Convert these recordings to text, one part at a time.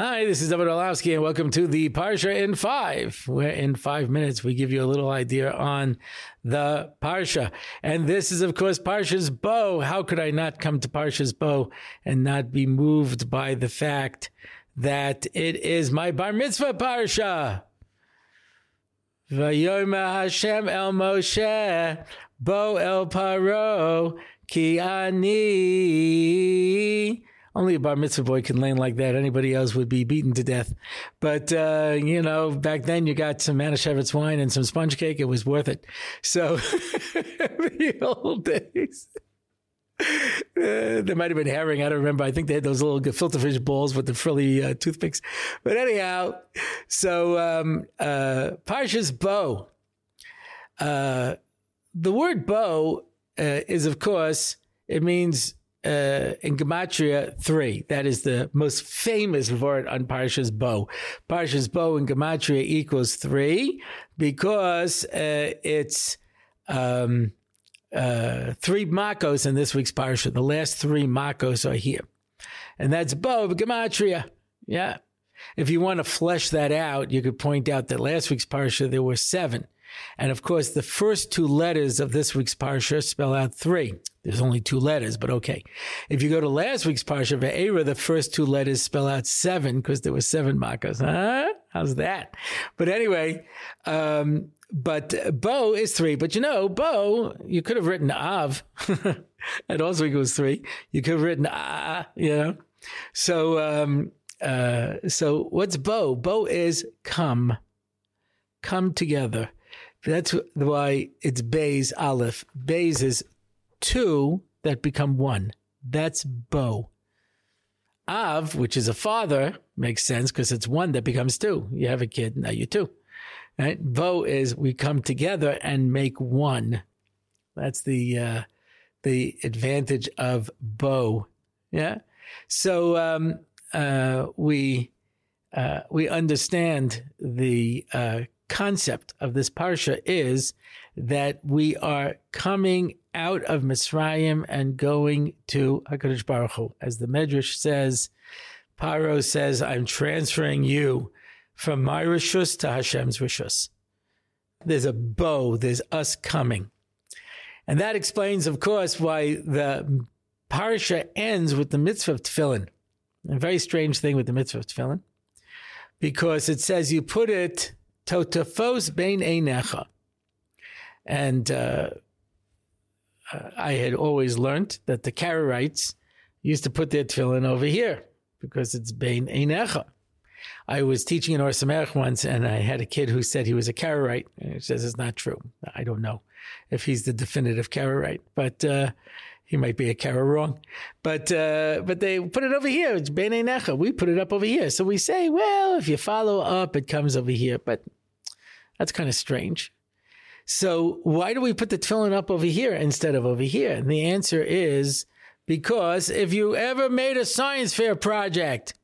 Hi, this is Dovid Orlofsky, and welcome to the Parsha in Five, where in five minutes we give you a little idea on the Parsha. And this is, of course, Parsha's Bo. How could I not come to Parsha's Bo and not be moved by the fact that it is my Bar Mitzvah Parsha? Vayomer Hashem el Moshe, Bo el Paro, ki ani only a bar mitzvah boy can learn like that. Anybody else would be beaten to death. But, uh, you know, back then you got some Manischewitz wine and some sponge cake. It was worth it. So the old days. Uh, there might have been herring. I don't remember. I think they had those little gefilte fish balls with the frilly uh, toothpicks. But anyhow, so um, uh, Parshas Bo. Uh, the word Bo uh, is, of course, it means uh, in Gematria 3. That is the most famous word on Parshas Bo. Parshas Bo in Gematria equals 3 because uh, it's um, uh, three Makos in this week's Parsha. The last three Makos are here. And that's Bo, Gematria. Yeah. If you want to flesh that out, you could point out that last week's Parsha there were seven. And of course, the first two letters of this week's Parsha spell out three. There's only two letters, but okay. If you go to last week's Parsha Ve'era, the first two letters spell out seven because there were seven makas. Huh? How's that? But anyway, um, but Bo is three. But you know, Bo, you could have written Av. and also equals three. You could have written Ah, you know. So, um, uh, so what's Bo? Bo is come. Come together. That's why it's Bays Aleph. Bays is two that become one. That's Bo. Av, which is a father, makes sense because it's one that becomes two. You have a kid, now you two. Right? Bo is we come together and make one. That's the uh, the advantage of Bo. Yeah. So um, uh, we uh, we understand the uh, concept of this parsha is that we are coming out of Mitzrayim and going to Hakadosh Baruch Hu, as the Medrash says. Paro says, "I'm transferring you from my rishus to Hashem's rishus." There's a Bo. There's us coming, and that explains, of course, why the parsha ends with the mitzvah of tefillin. A very strange thing with the mitzvah of tefillin, because it says you put it totafos bein einecha. And uh, I had always learned that the Karaites used to put their tefillin over here because it's bein einecha. I was teaching in Ohr Somayach once, and I had a kid who said he was a Karaite. He says it's not true. I don't know if he's the definitive Karaite, but uh, he might be a Kara wrong. But uh, but they put it over here. It's bein einecha. We put it up over here. So we say, well, if you follow up, it comes over here. But that's kind of strange. So why do we put the tefillin up over here instead of over here? And the answer is because if you ever made a science fair project,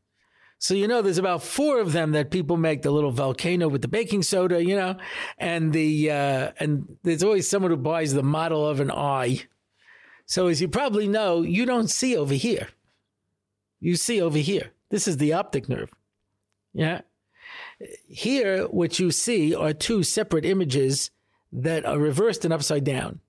so you know there's about four of them that people make the little volcano with the baking soda, you know, and the uh, and there's always someone who buys the model of an eye. So as you probably know, you don't see over here. You see over here. This is the optic nerve. Yeah. Here, what you see are two separate images that are reversed and upside down.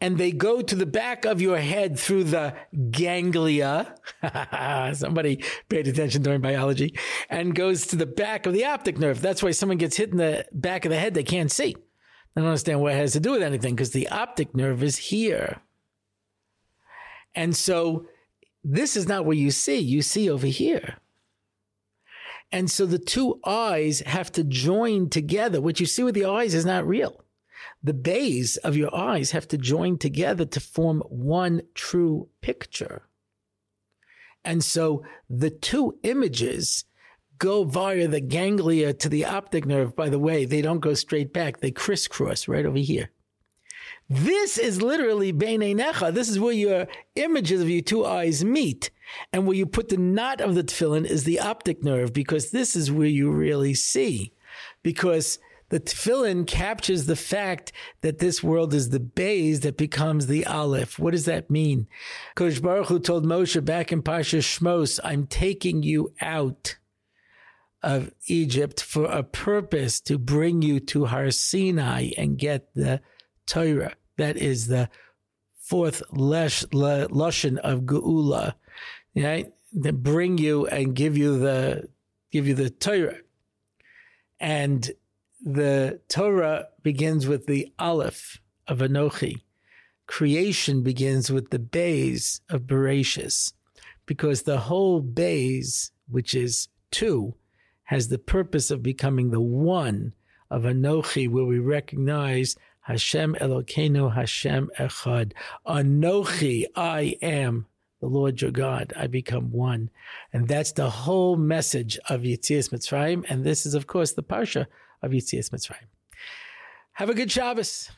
And they go to the back of your head through the ganglia. Somebody paid attention during biology and goes to the back of the optic nerve. That's why someone gets hit in the back of the head, they can't see. I don't understand what it has to do with anything because the optic nerve is here. And so this is not what you see. You see over here. And so the two eyes have to join together. What you see with the eyes is not real. The bays of your eyes have to join together to form one true picture. And so the two images go via the ganglia to the optic nerve. By the way, they don't go straight back. They crisscross right over here. This is literally bein einecha. This is where your images of your two eyes meet. And where you put the knot of the tefillin is the optic nerve because this is where you really see. Because The tefillin captures the fact that this world is the base that becomes the aleph. What does that mean? Kodesh Baruch Hu told Moshe back in Pasha Shmos, I'm taking you out of Egypt for a purpose to bring you to Har Sinai and get the Torah. That is the fourth lesh, lashon of Geula, right? To bring you and give you the give you the Torah. And the Torah begins with the Aleph of Anochi. Creation begins with the Bays of Bereshis, because the whole Bays, which is two, has the purpose of becoming the one of Anochi, where we recognize Hashem Elokeinu Hashem Echad. Anochi, I am the Lord your God. I become one. And that's the whole message of Yetzias Mitzrayim. And this is, of course, the Parsha of Yetzias Mitzrayim. Have a good Shabbos.